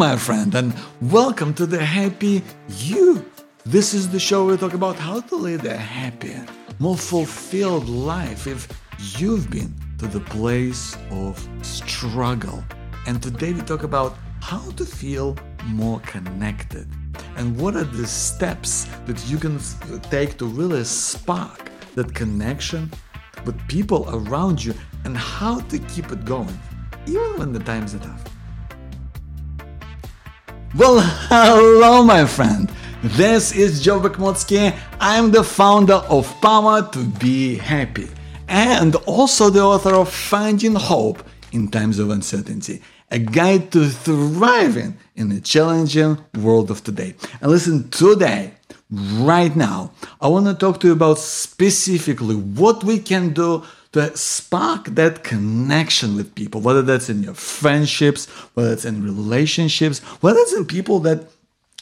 my friend, and welcome to the Happy You. This is the show where we talk about how to lead a happier, more fulfilled life if you've been to the place of struggle. And today we talk about how to feel more connected and what are the steps that you can take to really spark that connection with people around you and how to keep it going even when the times are tough. Well, hello, my friend. This is Joe Bakhmutsky. I'm the founder of Power to Be Happy and also the author of Finding Hope in Times of Uncertainty, a guide to thriving in the challenging world of today. And listen, today, right now, I want to talk to you about specifically what we can do to spark that connection with people, whether that's in your friendships, whether it's in relationships, whether it's in people that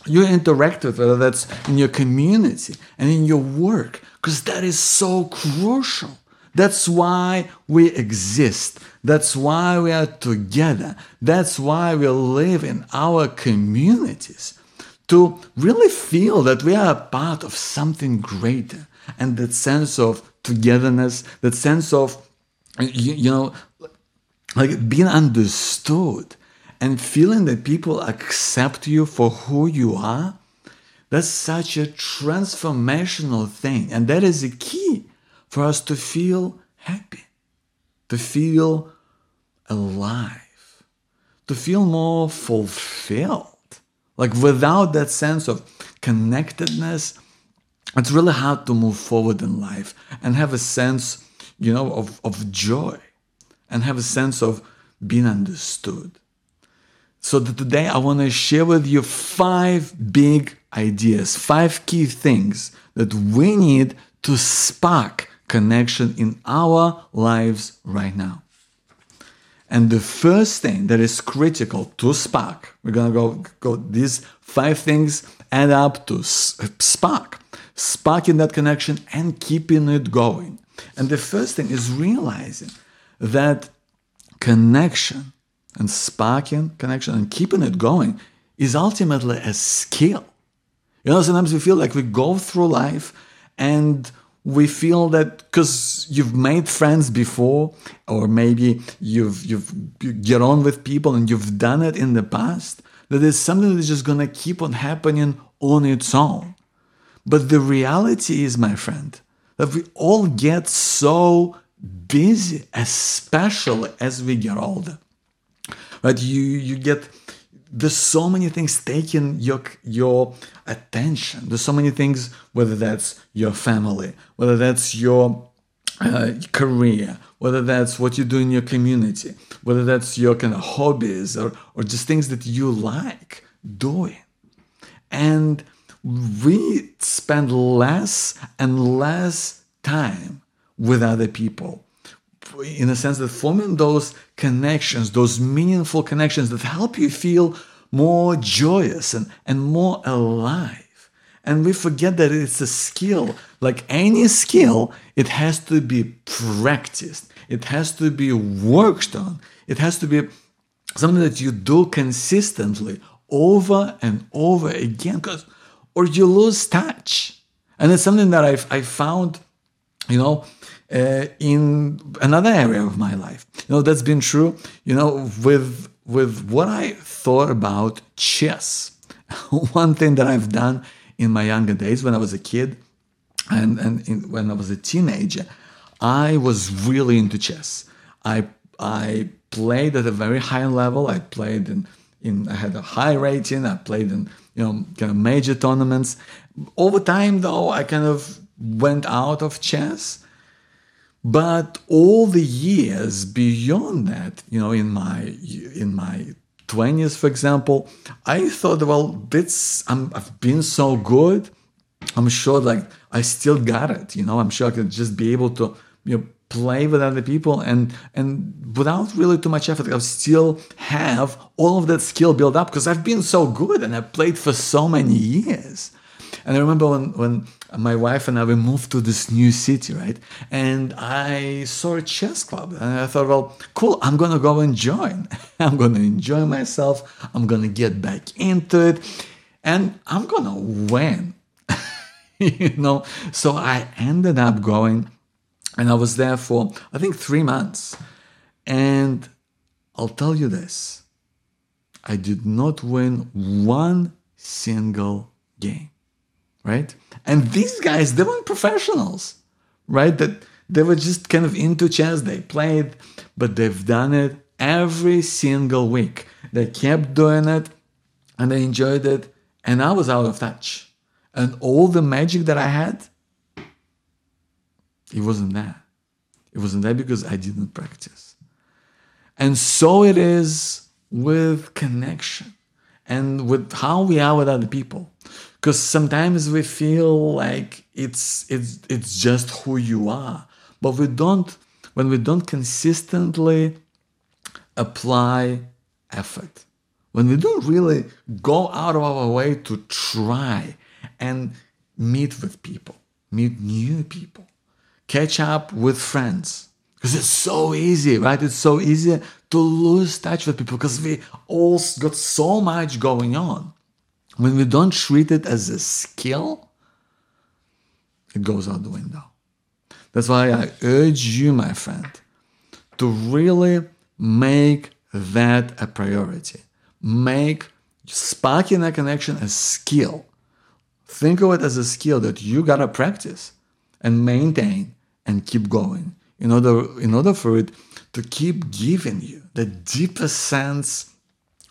you interact with, whether that's in your community and in your work, because that is so crucial. That's why we exist. That's why we are together. That's why we live in our communities to really feel that we are a part of something greater and that sense of togetherness, that sense of, you, you know, like being understood and feeling that people accept you for who you are. That's such a transformational thing. And that is a key for us to feel happy, to feel alive, to feel more fulfilled. Like without that sense of connectedness, it's really hard to move forward in life and have a sense, you know, of, of joy and have a sense of being understood. So today I want to share with you five big ideas, five key things that we need to spark connection in our lives right now. And the first thing that is critical to spark, we're gonna go go these five things add up to spark sparking that connection and keeping it going. And the first thing is realizing that connection and sparking connection and keeping it going is ultimately a skill. You know, sometimes we feel like we go through life and we feel that because you've made friends before, or maybe you've you've you get on with people and you've done it in the past, that there's something that's just gonna keep on happening on its own. But the reality is, my friend, that we all get so busy, especially as we get older. Right? You you get there's so many things taking your your attention. There's so many things, whether that's your family, whether that's your uh, career, whether that's what you do in your community, whether that's your kind of hobbies or or just things that you like doing, and we spend less and less time with other people in a sense that forming those connections, those meaningful connections that help you feel more joyous and, and more alive. And we forget that it's a skill. Like any skill, it has to be practiced, it has to be worked on, it has to be something that you do consistently over and over again. Because or you lose touch. And it's something that I've, I found, you know, uh, in another area of my life. You know, that's been true, you know, with, with what I thought about chess. One thing that I've done in my younger days when I was a kid and, and in, when I was a teenager, I was really into chess. I, I played at a very high level. I played in, in I had a high rating. I played in you know, kind of major tournaments. Over time, though, I kind of went out of chess. But all the years beyond that, you know, in my in my 20s, for example, I thought, well, this I'm, I've been so good. I'm sure, like, I still got it. You know, I'm sure I could just be able to, you know, play with other people and and without really too much effort i still have all of that skill built up because i've been so good and i've played for so many years And I remember when, when my wife and I we moved to this new city, right? And I saw a chess club and I thought, well, cool, I'm gonna go and join. I'm gonna enjoy myself. I'm gonna get back into it and I'm gonna win. you know, so I ended up going and I was there for I think three months. And I'll tell you this I did not win one single game, right? And these guys, they weren't professionals, right? That they were just kind of into chess. They played, but they've done it every single week. They kept doing it and they enjoyed it. And I was out of touch. And all the magic that I had, it wasn't there. It wasn't there because I didn't practice. And so it is with connection and with how we are with other people. Because sometimes we feel like it's it's it's just who you are. But we don't when we don't consistently apply effort, when we don't really go out of our way to try and meet with people, meet new people, catch up with friends. Because it's so easy, right? It's so easy to lose touch with people because we all got so much going on. When we don't treat it as a skill, it goes out the window. That's why I urge you, my friend, to really make that a priority. Make sparking a connection a skill. Think of it as a skill that you gotta practice and maintain and keep going in order in order for it to keep giving you the deeper sense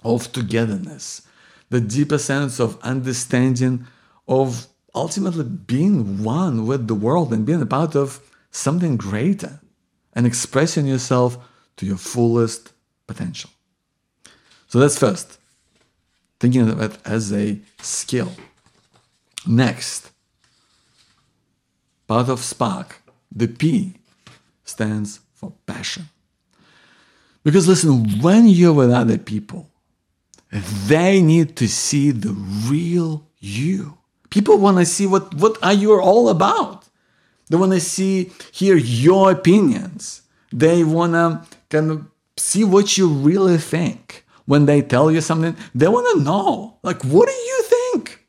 of togetherness, the deeper sense of understanding of ultimately being one with the world and being a part of something greater and expressing yourself to your fullest potential. So that's first, thinking of it as a skill. Next, part of Spark, the P stands for passion. Because listen, when you're with other people, they need to see the real you. People want to see what, what are you all about. They want to see, hear your opinions. They want to kind of see what you really think. When they tell you something, they want to know, like, what do you think?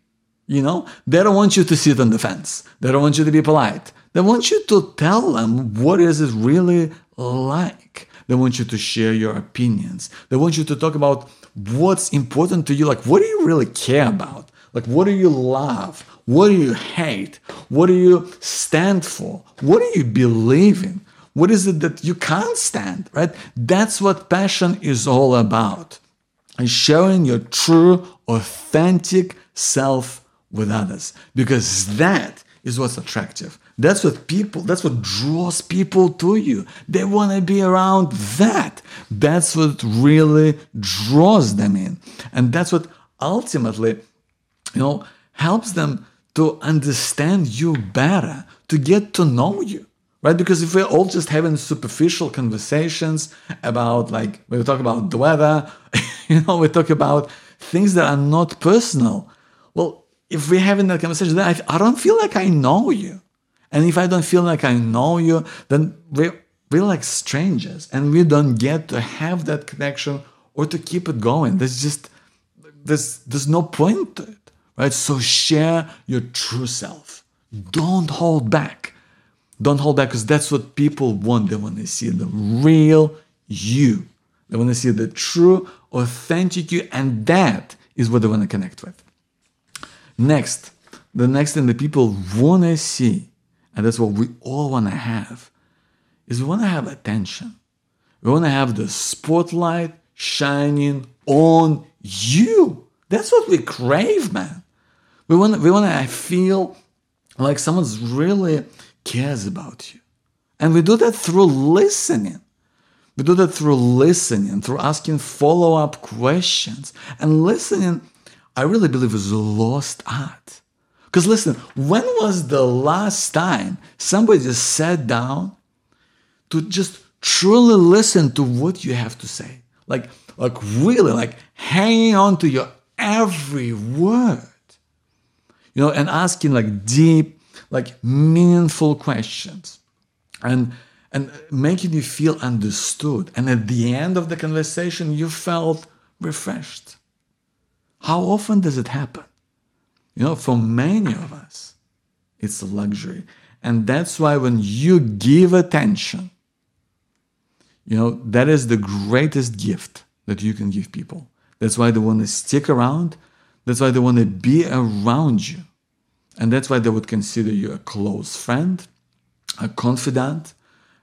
You know, they don't want you to sit on the fence. They don't want you to be polite. They want you to tell them what is it really like. They want you to share your opinions. They want you to talk about what's important to you. Like, what do you really care about? Like, what do you love? What do you hate? What do you stand for? What do you believe in? What is it that you can't stand, right? That's what passion is all about. and showing your true, authentic self with others. Because that is what's attractive. That's what people, that's what draws people to you. They want to be around that. That's what really draws them in. And that's what ultimately, you know, helps them to understand you better, to get to know you. Right? Because if we're all just having superficial conversations about like we talk about the weather, you know, we talk about things that are not personal. Well, if we're having that conversation, then I, I don't feel like I know you. And if I don't feel like I know you, then we're, we're like strangers and we don't get to have that connection or to keep it going. There's just, there's, there's no point to it, right? So share your true self. Don't hold back. Don't hold back because that's what people want. They want to see the real you. They want to see the true, authentic you, and that is what they want to connect with. Next, the next thing that people want to see, and that's what we all want to have, is we want to have attention. We want to have the spotlight shining on you. That's what we crave, man. We want, we want to feel like someone's really cares about you. And we do that through listening. We do that through listening, through asking follow up questions. And listening I really believe is a lost art. Because listen, when was the last time somebody just sat down to just truly listen to what you have to say? Like, like really, like hanging on to your every word. you know, and asking like deep, like meaningful questions and and making you feel understood. And at the end of the conversation, you felt refreshed. How often does it happen? You know, for many of us, it's a luxury. And that's why when you give attention, you know, that is the greatest gift that you can give people. That's why they want to stick around. That's why they want to be around you. And that's why they would consider you a close friend, a confidant,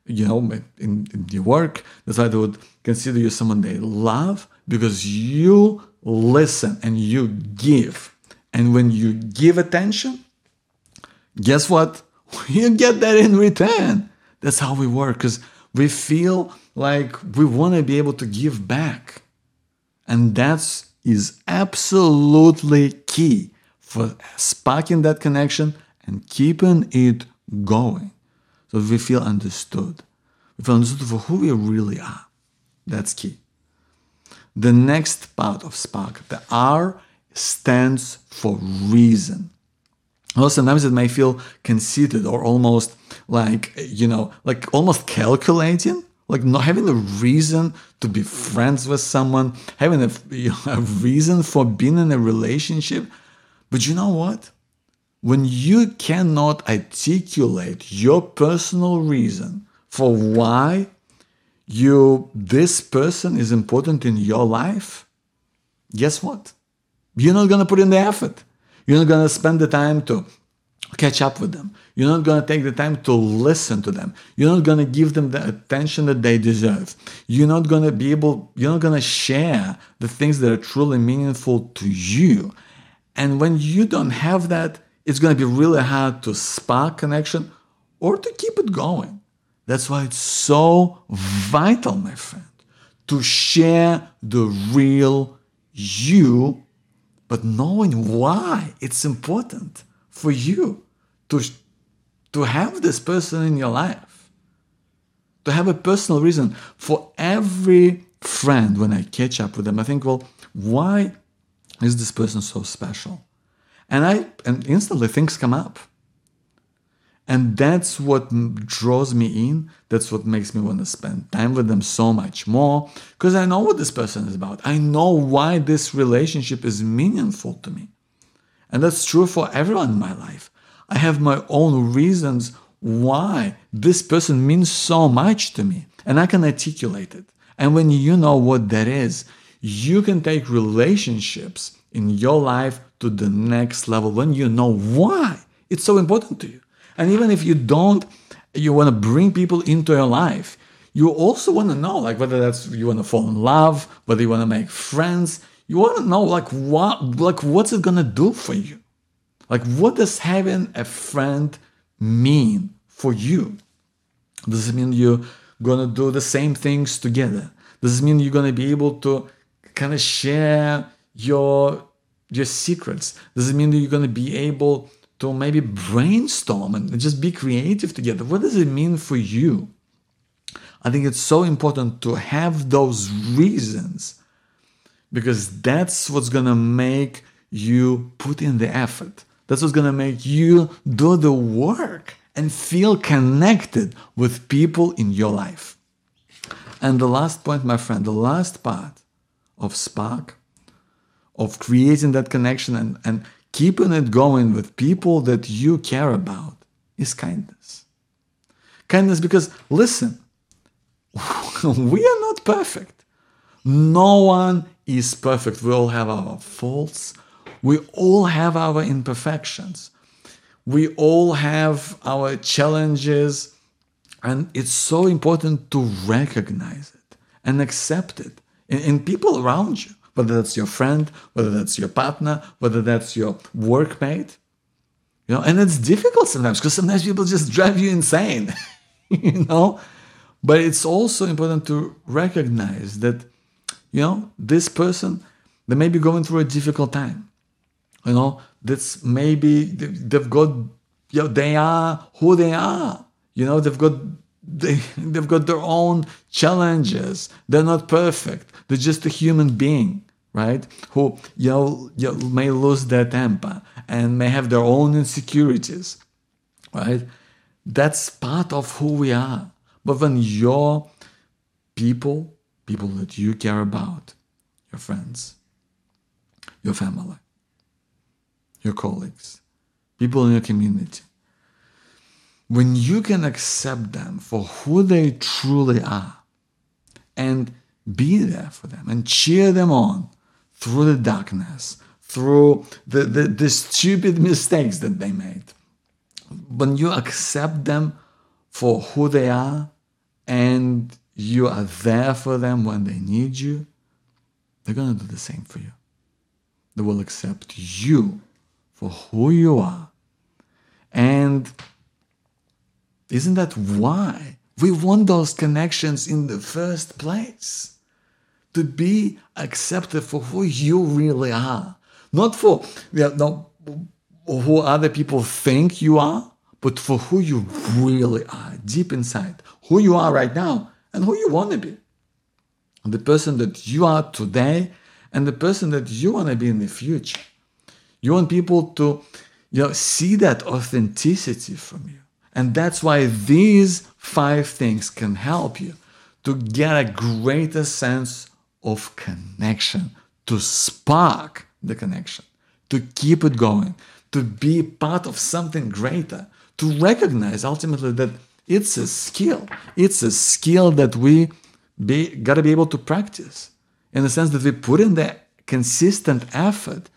you know, in, in your work. That's why they would consider you someone they love because you listen and you give. And when you give attention, guess what? You get that in return. That's how we work because we feel like we want to be able to give back. And that is absolutely key for sparking that connection and keeping it going so we feel understood. We feel understood for who we really are. That's key. The next part of Spark, the R stands for reason. Well, sometimes it may feel conceited or almost like, you know, like almost calculating, like not having a reason to be friends with someone, having a, you know, a reason for being in a relationship. But you know what? When you cannot articulate your personal reason for why you this person is important in your life, guess what? You're not gonna put in the effort. You're not going to spend the time to catch up with them. You're not going to take the time to listen to them. You're not going to give them the attention that they deserve. You're not going to be able, you're not going to share the things that are truly meaningful to you. And when you don't have that, it's going to be really hard to spark connection or to keep it going. That's why it's so vital, my friend, to share the real you but knowing why it's important for you to, to have this person in your life, to have a personal reason for every friend when I catch up with them, I think, well, why is this person so special? And I and instantly things come up. And that's what draws me in. That's what makes me want to spend time with them so much more because I know what this person is about. I know why this relationship is meaningful to me. And that's true for everyone in my life. I have my own reasons why this person means so much to me, and I can articulate it. And when you know what that is, you can take relationships in your life to the next level when you know why it's so important to you. And even if you don't, you want to bring people into your life, you also want to know, like whether that's you want to fall in love, whether you want to make friends. You want to know, like what, like what's it gonna do for you? Like what does having a friend mean for you? Does it mean you're gonna do the same things together? Does it mean you're gonna be able to kind of share your your secrets? Does it mean that you're gonna be able to maybe brainstorm and just be creative together. What does it mean for you? I think it's so important to have those reasons because that's what's going to make you put in the effort. That's what's going to make you do the work and feel connected with people in your life. And the last point, my friend, the last part of Spark, of creating that connection and, and keeping it going with people that you care about is kindness. Kindness because, listen, we are not perfect. No one is perfect. We all have our faults. We all have our imperfections. We all have our challenges. And it's so important to recognize it and accept it in, in people around you whether that's your friend, whether that's your partner, whether that's your workmate. You know, and it's difficult sometimes because sometimes people just drive you insane, you know. But it's also important to recognize that, you know, this person, they may be going through a difficult time. You know, that's maybe they've got, you know, they are who they are. You know, they've got they, they've got their own challenges. They're not perfect. They're just a human being right? Who you may lose their temper and may have their own insecurities, right? That's part of who we are. But when your people, people that you care about, your friends, your family, your colleagues, people in your community, when you can accept them for who they truly are and be there for them and cheer them on through the darkness, through the, the, the stupid mistakes that they made, when you accept them for who they are and you are there for them when they need you, they're going to do the same for you. They will accept you for who you are. And isn't that why we want those connections in the first place? To be accepted for who you really are. Not for you know, who other people think you are, but for who you really are deep inside. Who you are right now and who you want to be. The person that you are today and the person that you want to be in the future. You want people to you know, see that authenticity from you. And that's why these five things can help you to get a greater sense of connection, to spark the connection, to keep it going, to be part of something greater, to recognize ultimately that it's a skill. It's a skill that we be, gotta be able to practice in the sense that we put in the consistent effort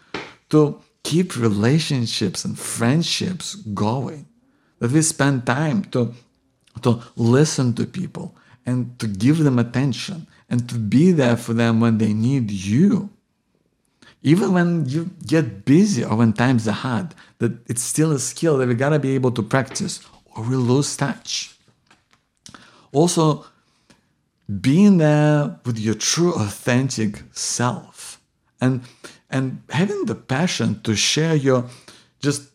to keep relationships and friendships going that we spend time to, to listen to people and to give them attention and to be there for them when they need you. Even when you get busy or when times are hard, that it's still a skill that we gotta be able to practice or we lose touch. Also, being there with your true authentic self and and having the passion to share your just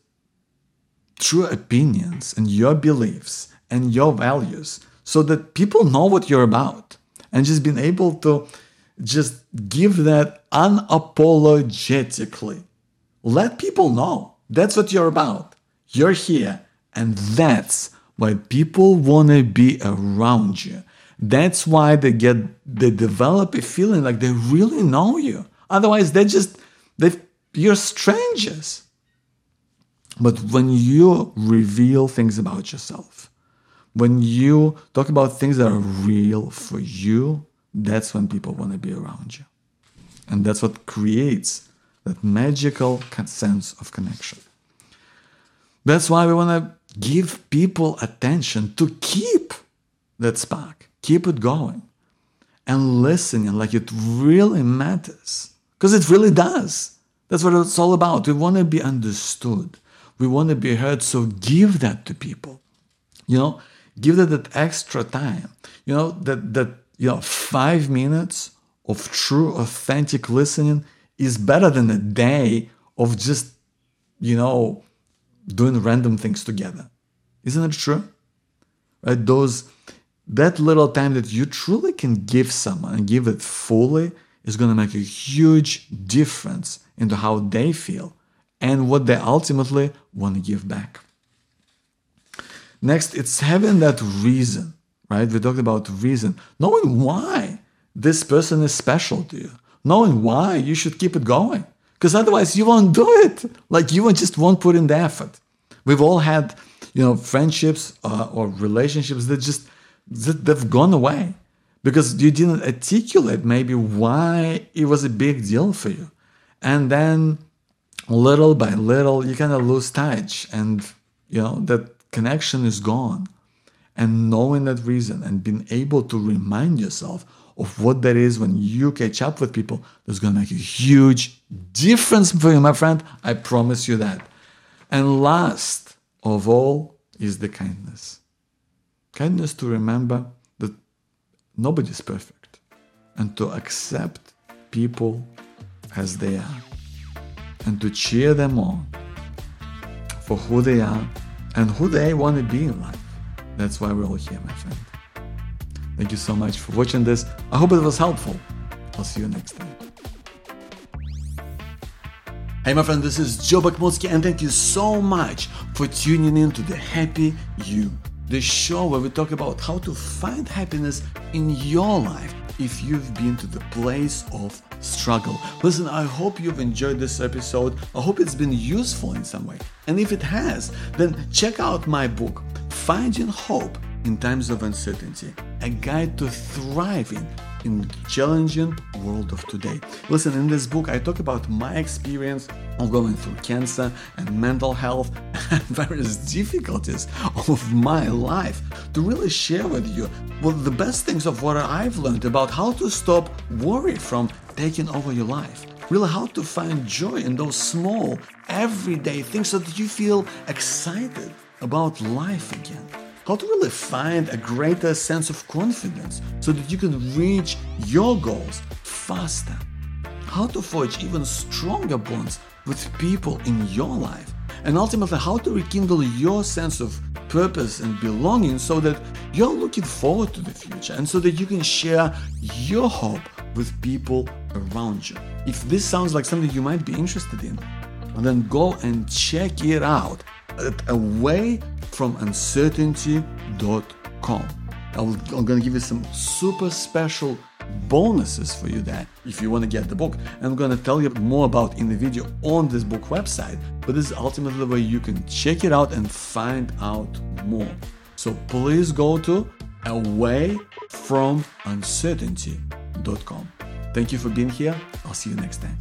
true opinions and your beliefs and your values so that people know what you're about and just being able to just give that unapologetically. Let people know that's what you're about. You're here, and that's why people want to be around you. That's why they get they develop a feeling like they really know you. Otherwise, they just they you're strangers. But when you reveal things about yourself, when you talk about things that are real for you, that's when people want to be around you. And that's what creates that magical sense of connection. That's why we want to give people attention to keep that spark, keep it going, and listening like it really matters. Because it really does. That's what it's all about. We want to be understood. We want to be heard, so give that to people. You know, give that that extra time. You know, that that you know, five minutes of true, authentic listening is better than a day of just, you know, doing random things together. Isn't it true? Right? Those that little time that you truly can give someone and give it fully is going to make a huge difference into how they feel and what they ultimately want to give back. Next, it's having that reason, right? We talked about reason, knowing why this person is special to you, knowing why you should keep it going, because otherwise you won't do it. Like you just won't put in the effort. We've all had, you know, friendships uh, or relationships that just that they've gone away because you didn't articulate maybe why it was a big deal for you, and then little by little you kind of lose touch and you know that connection is gone. And knowing that reason and being able to remind yourself of what that is when you catch up with people that's going to make a huge difference for you my friend. I promise you that. And last of all is the kindness. Kindness to remember that nobody's perfect and to accept people as they are and to cheer them on for who they are and who they want to be in life. That's why we're all here, my friend. Thank you so much for watching this. I hope it was helpful. I'll see you next time. Hey, my friend, this is Joe Bakhmutsky, and thank you so much for tuning in to the Happy You, the show where we talk about how to find happiness in your life if you've been to the place of struggle. Listen, I hope you've enjoyed this episode. I hope it's been useful in some way. And if it has, then check out my book, Finding Hope in Times of Uncertainty, a guide to thriving in the challenging world of today. Listen, in this book, I talk about my experience of going through cancer and mental health and various difficulties of my life to really share with you well, the best things of what I've learned about how to stop worry from taking over your life. Really, how to find joy in those small, everyday things so that you feel excited about life again how to really find a greater sense of confidence so that you can reach your goals faster, how to forge even stronger bonds with people in your life, and ultimately how to rekindle your sense of purpose and belonging so that you're looking forward to the future and so that you can share your hope with people around you. If this sounds like something you might be interested in, then go and check it out at awayfromuncertainty.com. I'm going to give you some super special bonuses for you there if you want to get the book. I'm going to tell you more about in the video on this book website, but this is ultimately the way you can check it out and find out more. So please go to awayfromuncertainty.com. Thank you for being here. I'll see you next time.